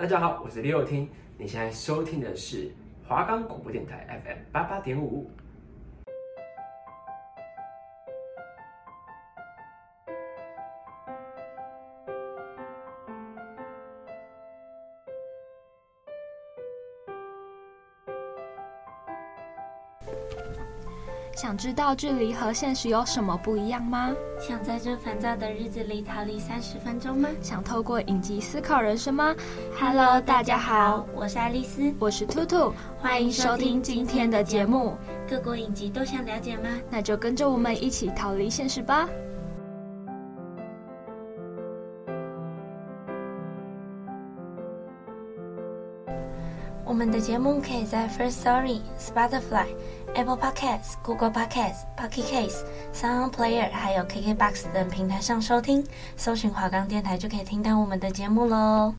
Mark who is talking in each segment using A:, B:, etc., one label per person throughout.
A: 大家好，我是李友听，你现在收听的是华冈广播电台 FM 八八点五。
B: 想知道距离和现实有什么不一样吗？
C: 想在这烦躁的日子里逃离三十分钟吗？
B: 想透过影集思考人生吗
C: ？Hello，大家好，我是爱丽丝，
B: 我是兔兔，欢迎收听今天的节目。
C: 各国影集都想了解吗？
B: 那就跟着我们一起逃离现实吧。
C: 我们的节目可以在 First Story、Spotify。Apple Podcasts、Google Podcasts、Pocket Casts、Sound Player，还有 KKBox 等平台上收听，搜寻华冈电台就可以听到我们的节目喽。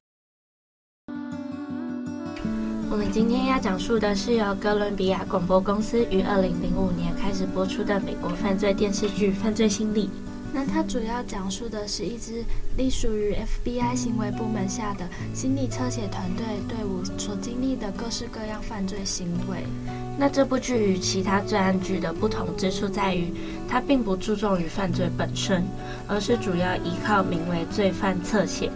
C: 我们今天要讲述的是由哥伦比亚广播公司于二零零五年开始播出的美国犯罪电视剧《犯罪心理》。
B: 那它主要讲述的是一支隶属于 FBI 行为部门下的心理侧写团队队伍所经历的各式各样犯罪行为。
C: 那这部剧与其他罪案剧的不同之处在于，它并不注重于犯罪本身，而是主要依靠名为罪犯侧写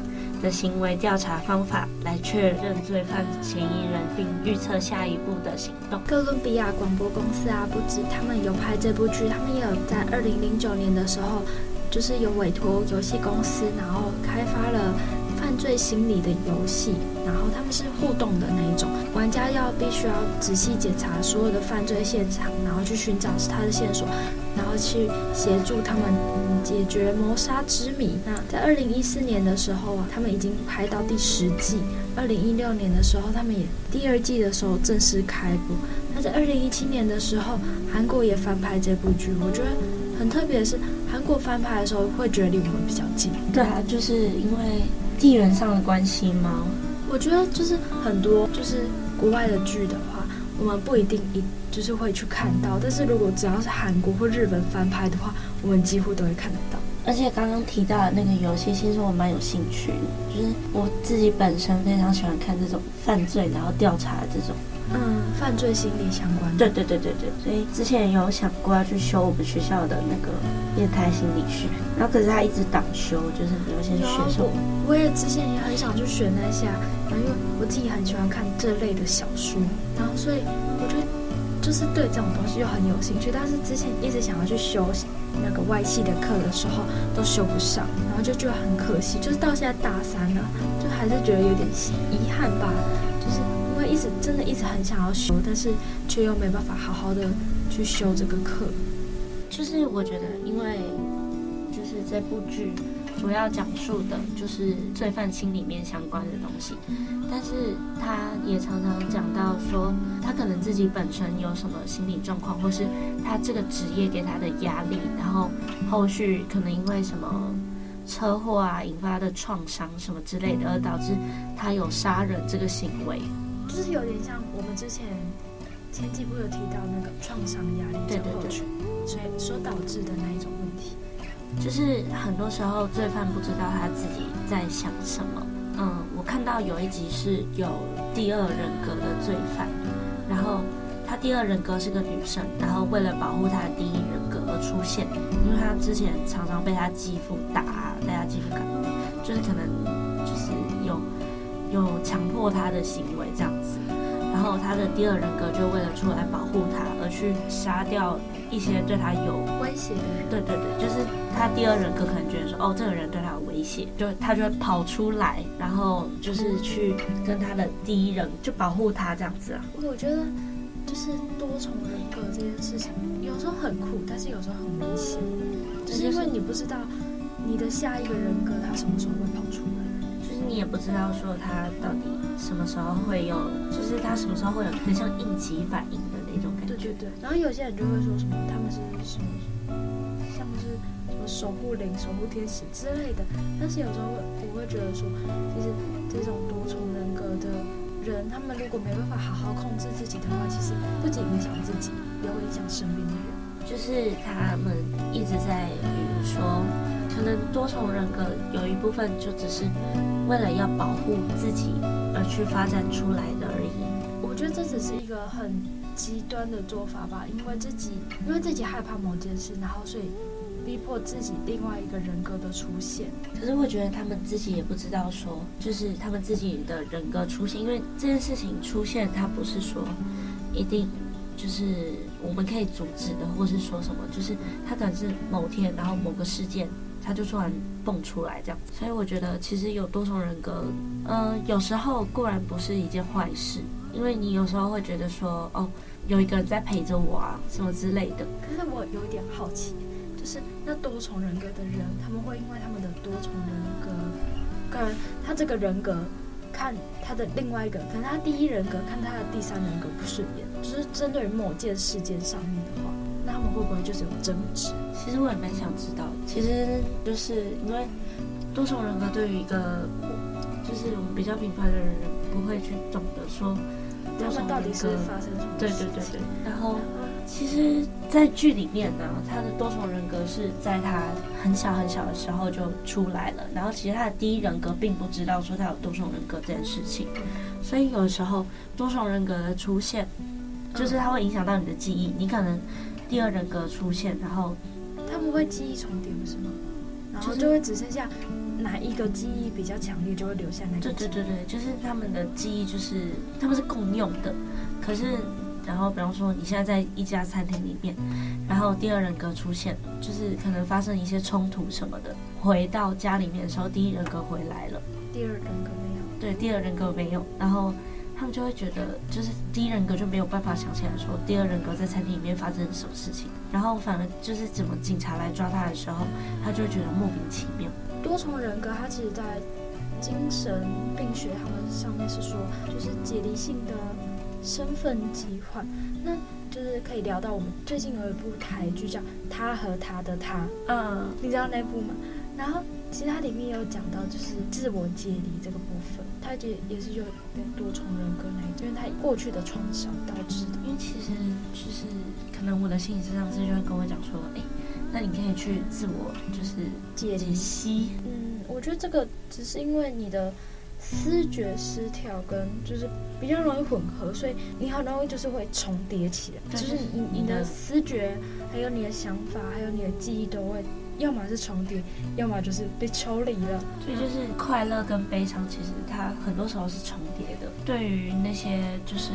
C: 的行为调查方法来确认罪犯嫌疑人，并预测下一步的行动。
B: 哥伦比亚广播公司啊，不止他们有拍这部剧，他们也有在二零零九年的时候，就是有委托游戏公司，然后开发了罪心理的游戏，然后他们是互动的那一种，玩家要必须要仔细检查所有的犯罪现场，然后去寻找他的线索，然后去协助他们嗯解决谋杀之谜。那在二零一四年的时候啊，他们已经拍到第十季；二零一六年的时候，他们也第二季的时候正式开播。那在二零一七年的时候，韩国也翻拍这部剧，我觉得很特别的是，韩国翻拍的时候会觉得离我们比较近。
C: 对啊，就是因为地缘上的关系吗？
B: 我觉得就是很多就是国外的剧的话，我们不一定一就是会去看到，但是如果只要是韩国或日本翻拍的话，我们几乎都会看得到。
C: 而且刚刚提到的那个游戏，其实我蛮有兴趣的，就是我自己本身非常喜欢看这种犯罪然后调查的这种。
B: 嗯，犯罪心理相关的。
C: 对对对对对，所以之前有想过要去修我们学校的那个变态心理学，然后可是他一直挡修，就是你要先学什么？
B: 我也之前也很想去学那下，然后因为我自己很喜欢看这类的小说，然后所以我觉得就是对这种东西又很有兴趣，但是之前一直想要去修那个外系的课的时候都修不上，然后就觉得很可惜，就是到现在大三了，就还是觉得有点遗憾吧，就是。一直真的一直很想要修，但是却又没办法好好的去修这个课。
C: 就是我觉得，因为就是这部剧主要讲述的就是罪犯心里面相关的东西，但是他也常常讲到说，他可能自己本身有什么心理状况，或是他这个职业给他的压力，然后后续可能因为什么车祸啊引发的创伤什么之类的，而导致他有杀人这个行为。
B: 就是有点像我们之前前几部有提到那个创伤压力症候群，所以所导致的那一种问题，
C: 就是很多时候罪犯不知道他自己在想什么。嗯，我看到有一集是有第二人格的罪犯，然后他第二人格是个女生，然后为了保护他的第一人格而出现，因为他之前常常被他继父打，被他继父干，就是可能就是有。强迫他的行为这样子，然后他的第二人格就为了出来保护他，而去杀掉一些对他有
B: 威胁的人。
C: 对对对，就是他第二人格可能觉得说，哦，这个人对他有威胁，就他就会跑出来，然后就是去跟他的第一人就保护他这样子啊。
B: 我觉得就是多重人格这件事情，有时候很酷，但是有时候很危险，就是因为你不知道你的下一个人格他什么时候会跑出来。
C: 你也不知道说他到底什么时候会有，就是他什么时候会有很像应急反应的那种感觉。
B: 对对对。然后有些人就会说什么他们是什么，像是什么守护灵、守护天使之类的。但是有时候我会觉得说，其实这种多重人格的人，他们如果没办法好好控制自己的话，其实不仅影响自己，也会影响身边的人。
C: 就是他们一直在，比如说。可能多重人格有一部分就只是为了要保护自己而去发展出来的而已。
B: 我觉得这只是一个很极端的做法吧，因为自己因为自己害怕某件事，然后所以逼迫自己另外一个人格的出现。
C: 可是我觉得他们自己也不知道说，就是他们自己的人格出现，因为这件事情出现，它不是说一定。就是我们可以阻止的，或是说什么，就是他可能是某天，然后某个事件，他就突然蹦出来这样。所以我觉得其实有多重人格，嗯、有时候固然不是一件坏事，因为你有时候会觉得说，哦，有一个人在陪着我啊，什么之类的。
B: 可是我有一点好奇，就是那多重人格的人，他们会因为他们的多重人格，跟他这个人格。看他的另外一个，可能他第一人格看他的第三人格不顺眼，就是针对于某件事件上面的，那他们会不会就是有争执？
C: 其实我也蛮想知道，其实就是因为多重人格对于一个就是我们比较平凡的人不会去懂得说
B: 他们到底是发生什么
C: 对对对对，然后。其实，在剧里面呢，他的多重人格是在他很小很小的时候就出来了。然后，其实他的第一人格并不知道说他有多重人格这件事情。所以，有的时候多重人格的出现，就是它会影响到你的记忆。你可能第二人格出现，然后
B: 他们会记忆重叠，不是吗？然后就会只剩下哪一个记忆比较强烈，就会留下那个。
C: 对对对对，就是他们的记忆，就是他们是共用的，可是。然后，比方说，你现在在一家餐厅里面，然后第二人格出现，就是可能发生一些冲突什么的。回到家里面的时候，第一人格回来了，
B: 第二人格没有。
C: 对，第二人格没有。然后他们就会觉得，就是第一人格就没有办法想起来说，第二人格在餐厅里面发生了什么事情。然后反而就是怎么警察来抓他的时候，他就会觉得莫名其妙。
B: 多重人格，它其实在精神病学他们上面是说，就是解离性的。身份疾患，那就是可以聊到我们最近有一部台剧叫《他和他的他》，嗯，你知道那部吗？然后其实它里面也有讲到，就是自我解离这个部分，它也也是有点多重人格那一种，因为他过去的创伤导致的。
C: 因为其实就是可能我的心理咨商师就会跟我讲说，哎，那你可以去自我就是解析。
B: 嗯，我觉得这个只是因为你的。思觉失调跟就是比较容易混合，所以你很容易就是会重叠起来，就是你你的思觉还有你的想法还有你的记忆都会，要么是重叠，要么就是被抽离了。
C: 所以就是快乐跟悲伤，其实它很多时候是重叠的。对于那些就是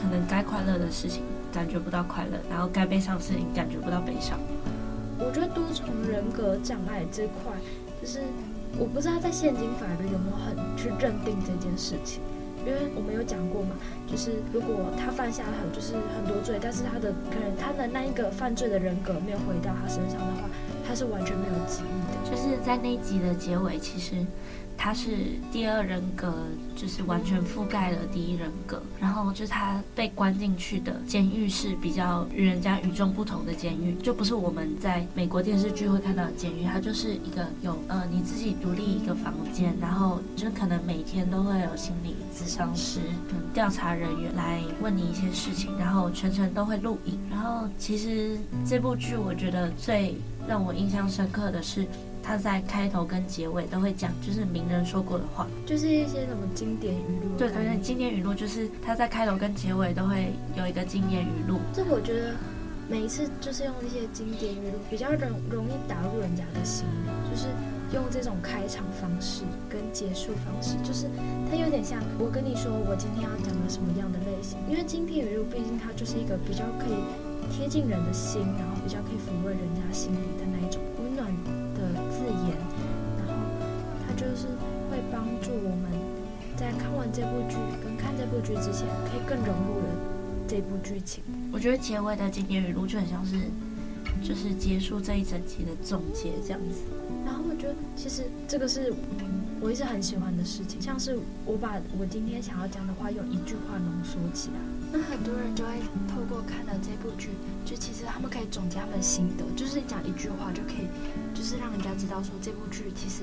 C: 可能该快乐的事情感觉不到快乐，然后该悲伤的事情感觉不到悲伤。
B: 我觉得多重人格障碍这块就是。我不知道在现今法律有没有很去认定这件事情，因为我们有讲过嘛，就是如果他犯下很就是很多罪，但是他的可能他的那一个犯罪的人格没有回到他身上的话，他是完全没有记忆的。
C: 就是在那一集的结尾，其实。他是第二人格，就是完全覆盖了第一人格。然后就是他被关进去的监狱是比较与人家与众不同的监狱，就不是我们在美国电视剧会看到的监狱。它就是一个有呃你自己独立一个房间，然后就可能每天都会有心理咨商师、调查人员来问你一些事情，然后全程都会录影。然后其实这部剧我觉得最让我印象深刻的是。他在开头跟结尾都会讲，就是名人说过的话，
B: 就是一些什么经典语录。
C: 对对对，经典语录就是他在开头跟结尾都会有一个经典语录。
B: 这个我觉得每一次就是用一些经典语录，比较容容易打入人家的心里，就是用这种开场方式跟结束方式，就是它有点像我跟你说我今天要讲的什么样的类型，因为经典语录毕竟它就是一个比较可以贴近人的心，然后比较可以抚慰人家心里的那一种温暖的字眼，然后它就是会帮助我们在看完这部剧跟看这部剧之前，可以更融入了这部剧情。
C: 我觉得结尾的经典语录就很像是，就是结束这一整集的总结这样子。
B: 然后我觉得其实这个是我一直很喜欢的事情，像是我把我今天想要讲的话用一句话浓缩起来。那很多人就会透过看剧，就其实他们可以总结他们的心得，就是讲一句话就可以，就是让人家知道说这部剧其实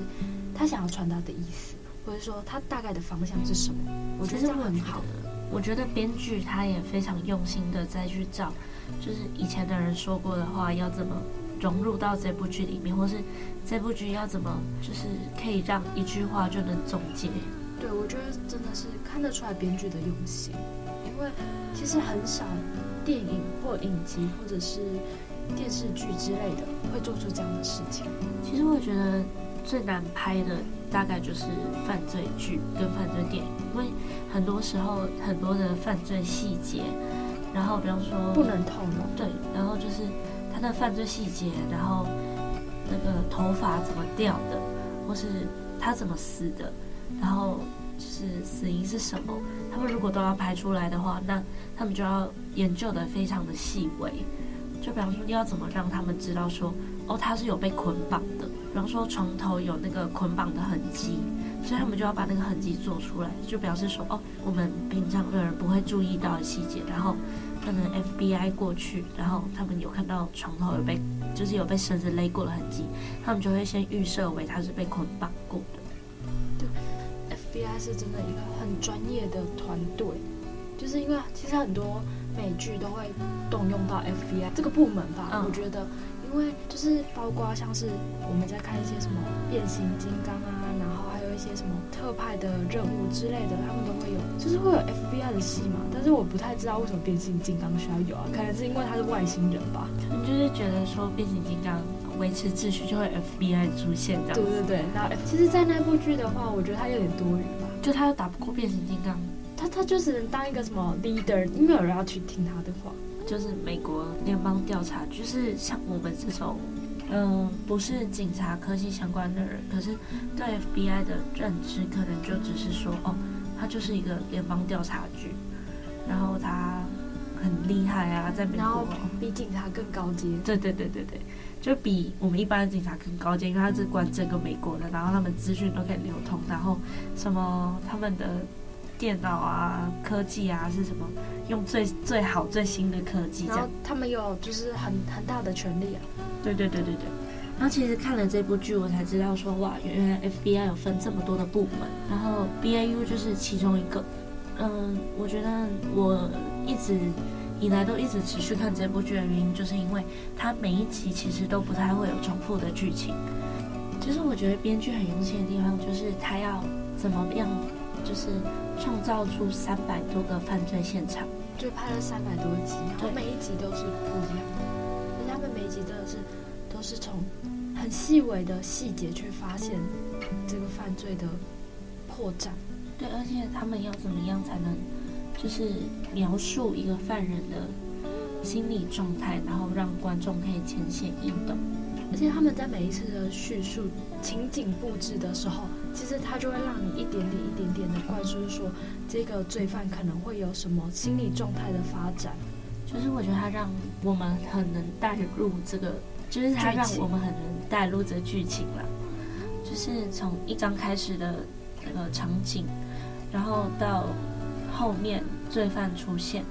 B: 他想要传达的意思，或者说他大概的方向是什么。我觉得这样很好的。
C: 我觉得编剧他也非常用心的再去找，就是以前的人说过的话要怎么融入到这部剧里面，或是这部剧要怎么就是可以让一句话就能总结？
B: 对，我觉得真的是看得出来编剧的用心，因为其实很少电影或影集或者是电视剧之类的会做出这样的事情。
C: 其实我觉得最难拍的大概就是犯罪剧跟犯罪电影，因为很多时候很多的犯罪细节，然后比方说
B: 不能透露，
C: 对，然后就是他的犯罪细节，然后那个头发怎么掉的，或是他怎么死的。然后就是死因是什么？他们如果都要拍出来的话，那他们就要研究得非常的细微。就比方说，你要怎么让他们知道说，哦，他是有被捆绑的。比方说，床头有那个捆绑的痕迹，所以他们就要把那个痕迹做出来，就表示说，哦，我们平常的人不会注意到的细节。然后可能 FBI 过去，然后他们有看到床头有被，就是有被绳子勒过的痕迹，他们就会先预设为他是被捆绑
B: 过。是真的一个很专业的团队，就是因为其实很多美剧都会动用到 FBI 这个部门吧。嗯、我觉得，因为就是包括像是我们在看一些什么变形金刚啊，然后还有一些什么特派的任务之类的，他们都会有，就是会有 FBI 的戏嘛。但是我不太知道为什么变形金刚需要有啊？可能是因为他是外星人吧。
C: 你就是觉得说变形金刚。维持秩序就会 FBI 出现这样。
B: 对对对，那其实，在那部剧的话，我觉得他有点多余吧。
C: 就他又打不过变形金刚，
B: 他他就是能当一个什么 leader，因为没有人要去听他的话。
C: 就是美国联邦调查，就是像我们这种，嗯、呃，不是警察科技相关的人，可是对 FBI 的认知可能就只是说，哦，他就是一个联邦调查局，然后他很厉害啊，在美国，然后
B: 比警察更高阶。
C: 对对对对对。就比我们一般的警察更高阶，因为他是管整个美国的，然后他们资讯都可以流通，然后什么他们的电脑啊、科技啊是什么用最最好最新的科技这样，
B: 然后他们有就是很很大的权利啊。
C: 对对对对对。然后其实看了这部剧，我才知道说哇，原来 FBI 有分这么多的部门，然后 BAU 就是其中一个。嗯，我觉得我一直。以来都一直持续看这部剧的原因，就是因为它每一集其实都不太会有重复的剧情。其实我觉得编剧很用心的地方，就是他要怎么样，就是创造出三百多个犯罪现场，
B: 就拍了三百多集，然后每一集都是不一样的。人家们每一集真的是都是从很细微的细节去发现这个犯罪的破绽。
C: 对，而且他们要怎么样才能？就是描述一个犯人的心理状态，然后让观众可以浅显易懂。
B: 而且他们在每一次的叙述情景布置的时候，其实他就会让你一点点、一点点的灌输说，这个罪犯可能会有什么心理状态的发展。
C: 就是我觉得他让我们很能带入这个，就是他让我们很能带入这个剧情了。就是从一刚开始的那个场景，然后到。后面罪犯出现，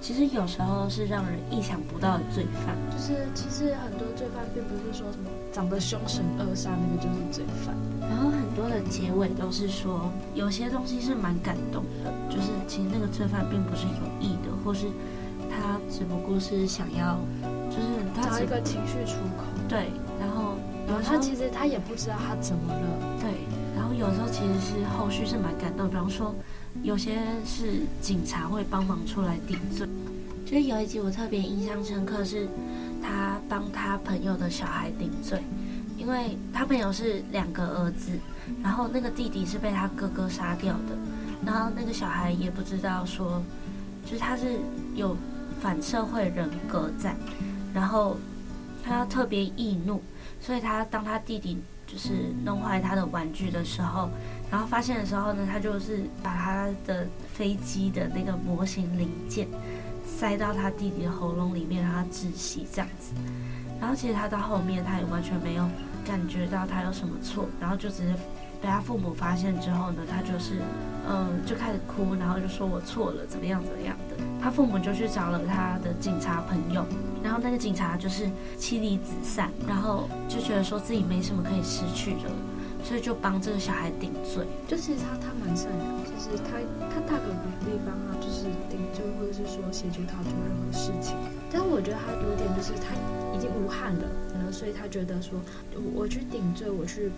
C: 其实有时候是让人意想不到的罪犯。
B: 就是其实很多罪犯并不是说什么长得凶神恶煞那个就是罪犯。
C: 然后很多的结尾都是说有些东西是蛮感动的，就是其实那个罪犯并不是有意的，或是他只不过是想要，就是他
B: 找一个情绪出口。
C: 对，然后
B: 然后他其实他也不知道他怎么了。
C: 对，然后有时候其实是后续是蛮感动，比方说。有些是警察会帮忙出来顶罪，就是有一集我特别印象深刻，是他帮他朋友的小孩顶罪，因为他朋友是两个儿子，然后那个弟弟是被他哥哥杀掉的，然后那个小孩也不知道说，就是他是有反社会人格在，然后他特别易怒，所以他当他弟弟就是弄坏他的玩具的时候。然后发现的时候呢，他就是把他的飞机的那个模型零件塞到他弟弟的喉咙里面，让他窒息这样子。然后其实他到后面他也完全没有感觉到他有什么错，然后就直接被他父母发现之后呢，他就是嗯就开始哭，然后就说我错了，怎么样怎么样的。他父母就去找了他的警察朋友，然后那个警察就是妻离子散，然后就觉得说自己没什么可以失去的。所以就帮这个小孩顶罪。
B: 就其实他他蛮善良，其实他他大可不必帮他就是顶罪，或者是说协助他做任何事情。但是我觉得他有点就是他已经无憾了，然后所以他觉得说我去顶罪，我去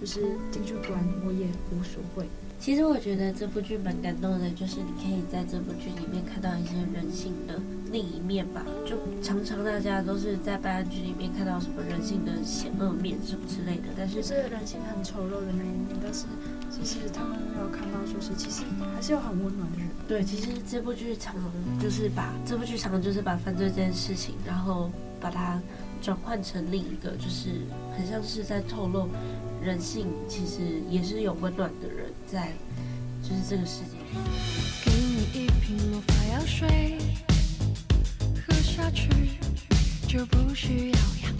B: 就是进去关，我也无所谓。
C: 其实我觉得这部剧蛮感动的，就是你可以在这部剧里面看到一些人性的另一面吧。就常常大家都是在办案剧里面看到什么人性的险恶面什么之类的，但是
B: 是人性很丑陋的那一面。但是其实他们没有看到，说是其实还是有很温暖的人。
C: 对，其实这部剧常常就是把这部剧常常就是把犯罪这件事情，然后把它转换成另一个，就是很像是在透露。人性其实也是有温暖的人在，就是这个世界。给你一瓶魔法药水，喝下去就不需要氧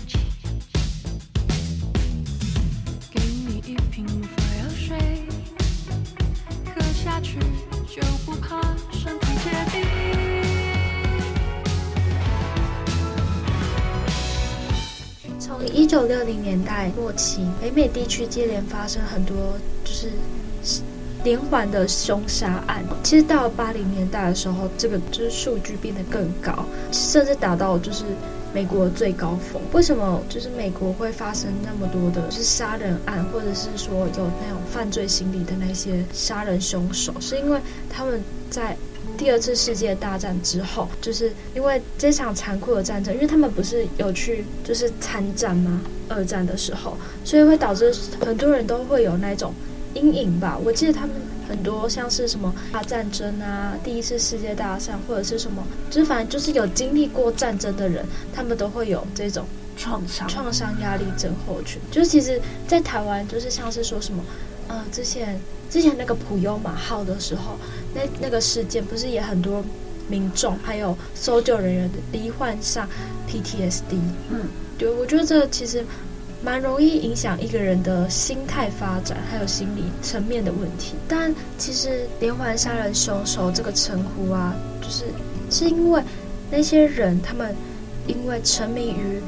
B: 九六零年代末期，北美地区接连发生很多就是连环的凶杀案。其实到八零年代的时候，这个就是数据变得更高，甚至达到就是美国最高峰。为什么就是美国会发生那么多的就是杀人案，或者是说有那种犯罪心理的那些杀人凶手？是因为他们在。第二次世界大战之后，就是因为这场残酷的战争，因为他们不是有去就是参战吗？二战的时候，所以会导致很多人都会有那种阴影吧。我记得他们很多像是什么大战争啊，第一次世界大战或者是什么，就是反正就是有经历过战争的人，他们都会有这种
C: 创伤、
B: 创伤压力症候群。就是其实，在台湾，就是像是说什么，呃，之前。之前那个普悠玛号的时候，那那个事件不是也很多民众还有搜救人员罹患上 PTSD？嗯，对，我觉得这其实蛮容易影响一个人的心态发展，还有心理层面的问题。但其实连环杀人凶手这个称呼啊，就是是因为那些人他们因为沉迷于。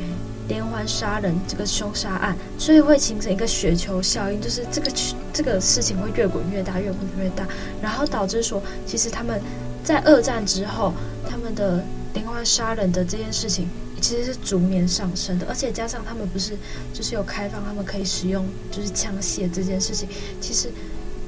B: 连环杀人这个凶杀案，所以会形成一个雪球效应，就是这个这个事情会越滚越大，越滚越大，然后导致说，其实他们在二战之后，他们的连环杀人的这件事情其实是逐年上升的，而且加上他们不是就是有开放他们可以使用就是枪械这件事情，其实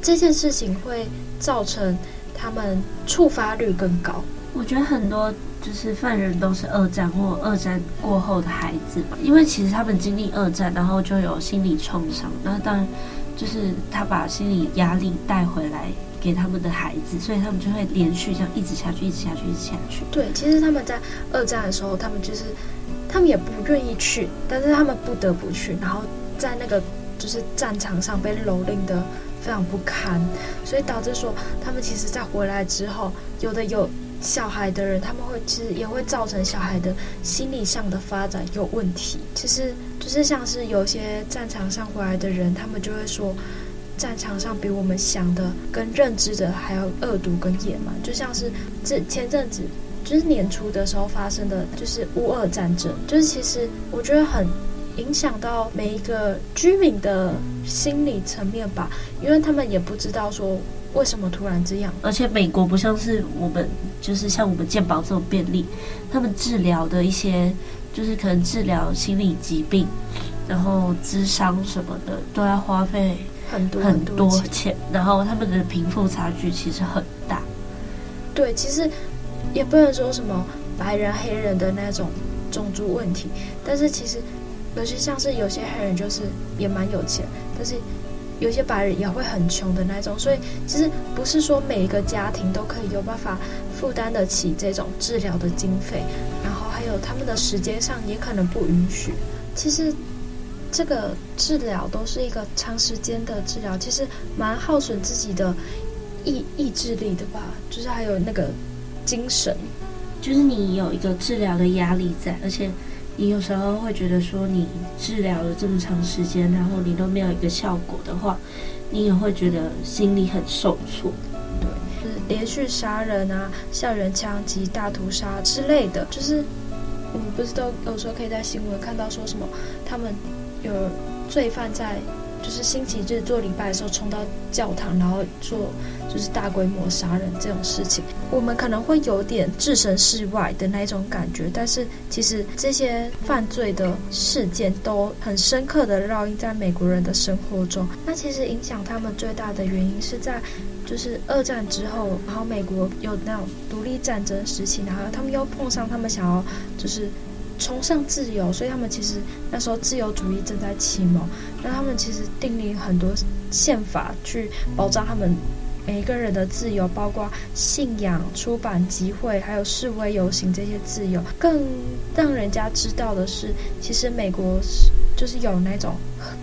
B: 这件事情会造成他们触发率更高。
C: 我觉得很多。就是犯人都是二战或二战过后的孩子嘛，因为其实他们经历二战，然后就有心理创伤。那当然，就是他把心理压力带回来给他们的孩子，所以他们就会连续这样一直下去，一直下去，一直下去。
B: 对，其实他们在二战的时候，他们就是他们也不愿意去，但是他们不得不去，然后在那个就是战场上被蹂躏得非常不堪，所以导致说他们其实在回来之后，有的有。小孩的人，他们会其实也会造成小孩的心理上的发展有问题。其实就是像是有些战场上回来的人，他们就会说，战场上比我们想的跟认知的还要恶毒跟野蛮。就像是这前阵子就是年初的时候发生的，就是乌俄战争，就是其实我觉得很影响到每一个居民的心理层面吧，因为他们也不知道说。为什么突然这样？
C: 而且美国不像是我们，就是像我们健保这种便利，他们治疗的一些，就是可能治疗心理疾病，然后智商什么的，都要花费很多很多钱，然后他们的贫富差距其实很大。
B: 对，其实也不能说什么白人黑人的那种种族问题，但是其实尤其像是有些黑人就是也蛮有钱，但是。有些白人也会很穷的那种，所以其实不是说每一个家庭都可以有办法负担得起这种治疗的经费，然后还有他们的时间上也可能不允许。其实这个治疗都是一个长时间的治疗，其实蛮耗损自己的意意志力的吧，就是还有那个精神，
C: 就是你有一个治疗的压力在，而且。你有时候会觉得说，你治疗了这么长时间，然后你都没有一个效果的话，你也会觉得心里很受挫。
B: 对，是连续杀人啊、校园枪击、大屠杀之类的，就是我们不是都有时候可以在新闻看到说什么，他们有罪犯在就是星期日做礼拜的时候冲到教堂，然后做就是大规模杀人这种事情，我们可能会有点置身事外的那种感觉，但是其实这些犯罪的事件都很深刻的烙印在美国人的生活中。那其实影响他们最大的原因是在。就是二战之后，然后美国有那种独立战争时期，然后他们又碰上他们想要就是崇尚自由，所以他们其实那时候自由主义正在启蒙，那他们其实订立很多宪法去保障他们每一个人的自由，包括信仰、出版、集会，还有示威游行这些自由。更让人家知道的是，其实美国是。就是有那种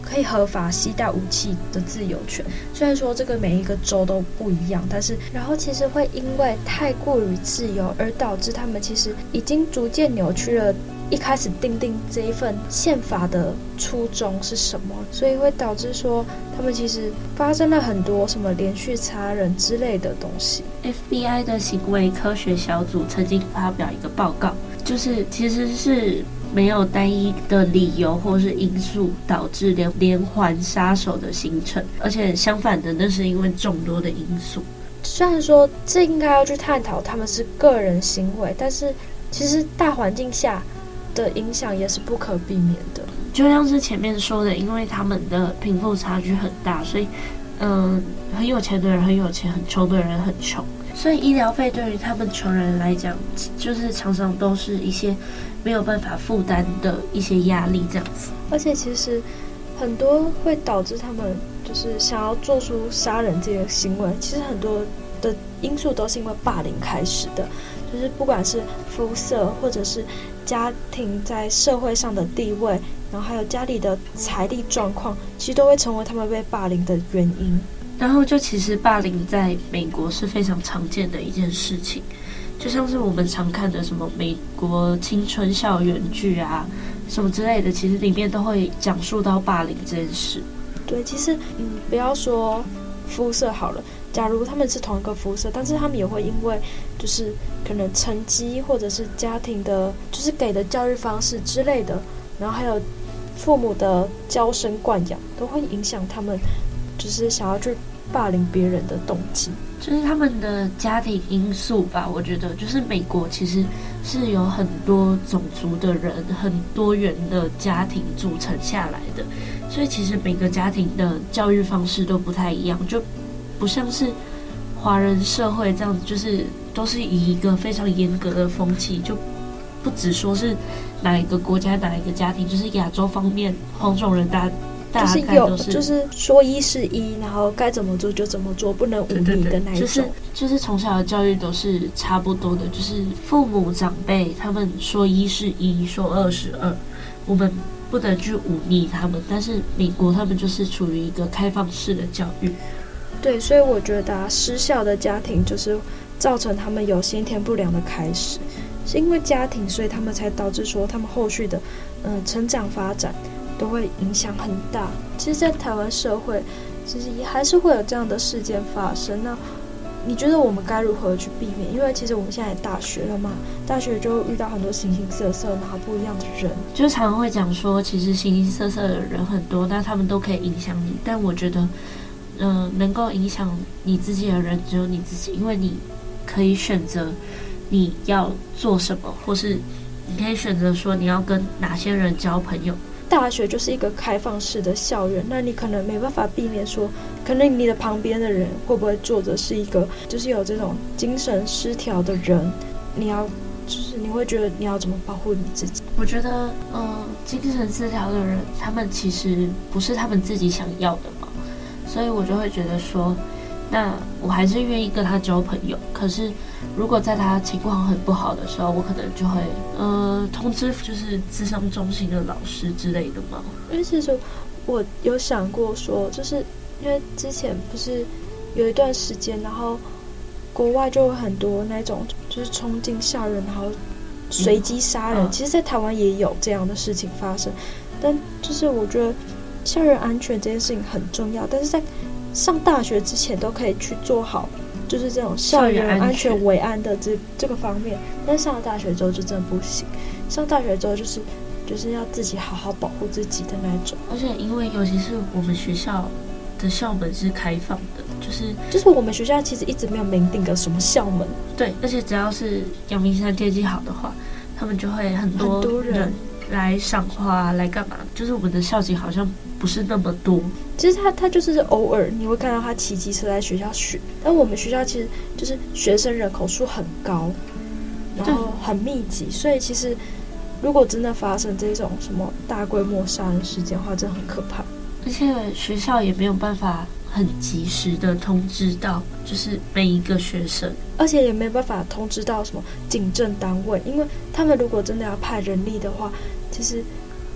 B: 可以合法携带武器的自由权，虽然说这个每一个州都不一样，但是然后其实会因为太过于自由而导致他们其实已经逐渐扭曲了一开始定定这一份宪法的初衷是什么，所以会导致说他们其实发生了很多什么连续杀人之类的东西。
C: FBI 的行为科学小组曾经发表一个报告，就是其实是。没有单一的理由或是因素导致连连环杀手的形成，而且相反的，那是因为众多的因素。
B: 虽然说这应该要去探讨他们是个人行为，但是其实大环境下的影响也是不可避免的。
C: 就像是前面说的，因为他们的贫富差距很大，所以嗯，很有钱的人很有钱，很穷的人很穷，所以医疗费对于他们穷人来讲，就是常常都是一些。没有办法负担的一些压力，这样子。
B: 而且其实很多会导致他们就是想要做出杀人这个行为，其实很多的因素都是因为霸凌开始的。就是不管是肤色，或者是家庭在社会上的地位，然后还有家里的财力状况，其实都会成为他们被霸凌的原因。
C: 然后就其实霸凌在美国是非常常见的一件事情。就像是我们常看的什么美国青春校园剧啊，什么之类的，其实里面都会讲述到霸凌这件事。
B: 对，其实嗯，不要说肤色好了，假如他们是同一个肤色，但是他们也会因为就是可能成绩或者是家庭的，就是给的教育方式之类的，然后还有父母的娇生惯养，都会影响他们，就是想要去霸凌别人的动机。
C: 就是他们的家庭因素吧，我觉得就是美国其实是有很多种族的人，很多元的家庭组成下来的，所以其实每个家庭的教育方式都不太一样，就不像是华人社会这样子，就是都是以一个非常严格的风气，就不只说是哪一个国家哪一个家庭，就是亚洲方面黄种人大。
B: 就是有，就是说一是一，然后该怎么做就怎么做，不能忤逆的那一种。
C: 就是就是从小的教育都是差不多的，就是父母长辈他们说一是一，说二是二，我们不能去忤逆他们。但是美国他们就是处于一个开放式的教育。
B: 对，所以我觉得啊，失效的家庭就是造成他们有先天不良的开始，是因为家庭，所以他们才导致说他们后续的嗯、呃、成长发展。都会影响很大。其实，在台湾社会，其实也还是会有这样的事件发生。那你觉得我们该如何去避免？因为其实我们现在也大学了嘛，大学就遇到很多形形色色、然后不一样的人，
C: 就常常会讲说，其实形形色色的人很多，但他们都可以影响你。但我觉得，嗯、呃，能够影响你自己的人只有你自己，因为你可以选择你要做什么，或是你可以选择说你要跟哪些人交朋友。
B: 大学就是一个开放式的校园，那你可能没办法避免说，可能你的旁边的人会不会坐着是一个，就是有这种精神失调的人，你要，就是你会觉得你要怎么保护你自己？
C: 我觉得，嗯，精神失调的人，他们其实不是他们自己想要的嘛，所以我就会觉得说。那我还是愿意跟他交朋友，可是如果在他情况很不好的时候，我可能就会呃通知就是智商中心的老师之类的嘛。
B: 因为其实我有想过说，就是因为之前不是有一段时间，然后国外就有很多那种就是冲进校园然后随机杀人，嗯、其实，在台湾也有这样的事情发生。但就是我觉得校园安全这件事情很重要，但是在上大学之前都可以去做好，就是这种校园安全为安的这这个方面。但上了大学之后就真的不行。上大学之后就是，就是要自己好好保护自己的那种。
C: 而且因为尤其是我们学校的校门是开放的，就是
B: 就是我们学校其实一直没有明定个什么校门。
C: 对，而且只要是阳明山天气好的话，他们就会很多人来赏花来干嘛？就是我们的校景好像不是那么多。
B: 其实他他就是偶尔你会看到他骑机车在学校学，但我们学校其实就是学生人口数很高，然后很密集，所以其实如果真的发生这种什么大规模杀人事件的话，真的很可怕。
C: 而且学校也没有办法很及时的通知到，就是每一个学生，
B: 而且也没办法通知到什么警政单位，因为他们如果真的要派人力的话，其实，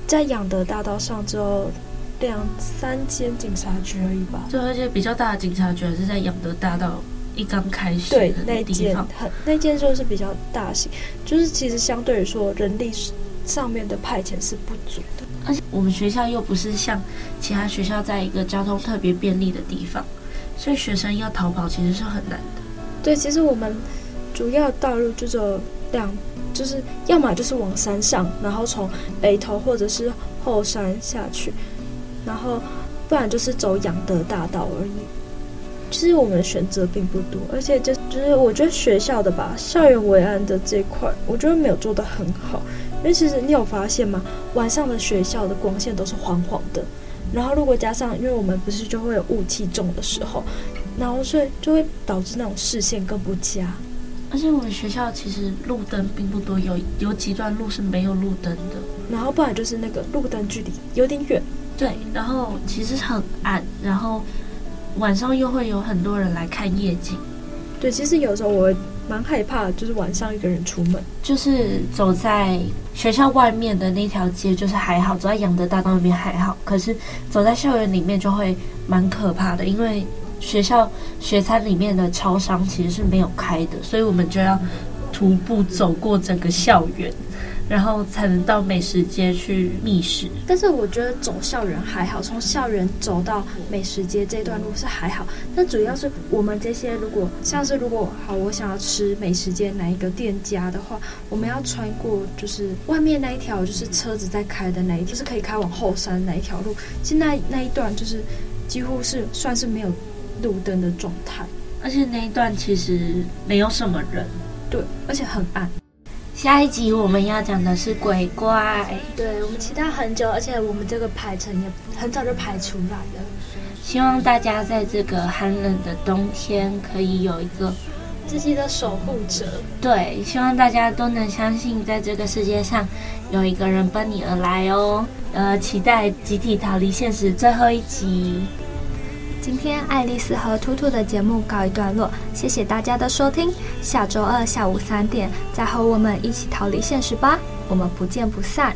B: 在养德大道上只有两三间警察局而已吧。
C: 就而且比较大的警察局还是在养德大道一刚开始
B: 对那间很那间就是比较大型，就是其实相对于说人力上面的派遣是不足的。
C: 而且我们学校又不是像其他学校在一个交通特别便利的地方，所以学生要逃跑其实是很难的。
B: 对，其实我们主要道路就只有两，就是要么就是往山上，然后从北头或者是后山下去，然后不然就是走阳德大道而已。其实我们的选择并不多，而且就就是我觉得学校的吧，校园维安的这块，我觉得没有做得很好。因为其实你有发现吗？晚上的学校的光线都是黄黄的，然后如果加上，因为我们不是就会有雾气重的时候，然后所以就会导致那种视线更不佳。
C: 而且我们学校其实路灯并不多，有有几段路是没有路灯的，
B: 然后不然就是那个路灯距离有点远。
C: 对，然后其实很暗，然后晚上又会有很多人来看夜景。
B: 对，其实有时候我蛮害怕，就是晚上一个人出门，
C: 就是走在学校外面的那条街，就是还好；走在仰德大道那边还好，可是走在校园里面就会蛮可怕的，因为学校学餐里面的超商其实是没有开的，所以我们就要徒步走过整个校园。然后才能到美食街去觅食。
B: 但是我觉得走校园还好，从校园走到美食街这段路是还好。但主要是我们这些，如果像是如果好，我想要吃美食街哪一个店家的话，我们要穿过就是外面那一条就是车子在开的那一条，就是可以开往后山那一条路。其实那那一段就是几乎是算是没有路灯的状态，
C: 而且那一段其实没有什么人，
B: 对，而且很暗。
C: 下一集我们要讲的是鬼怪，
B: 对，我们期待很久，而且我们这个排程也很早就排出来了。
C: 希望大家在这个寒冷的冬天可以有一个
B: 自己的守护者。
C: 对，希望大家都能相信，在这个世界上有一个人奔你而来哦。呃，期待集体逃离现实最后一集。
B: 今天爱丽丝和兔兔的节目告一段落，谢谢大家的收听。下周二下午三点再和我们一起逃离现实吧，我们不见不散。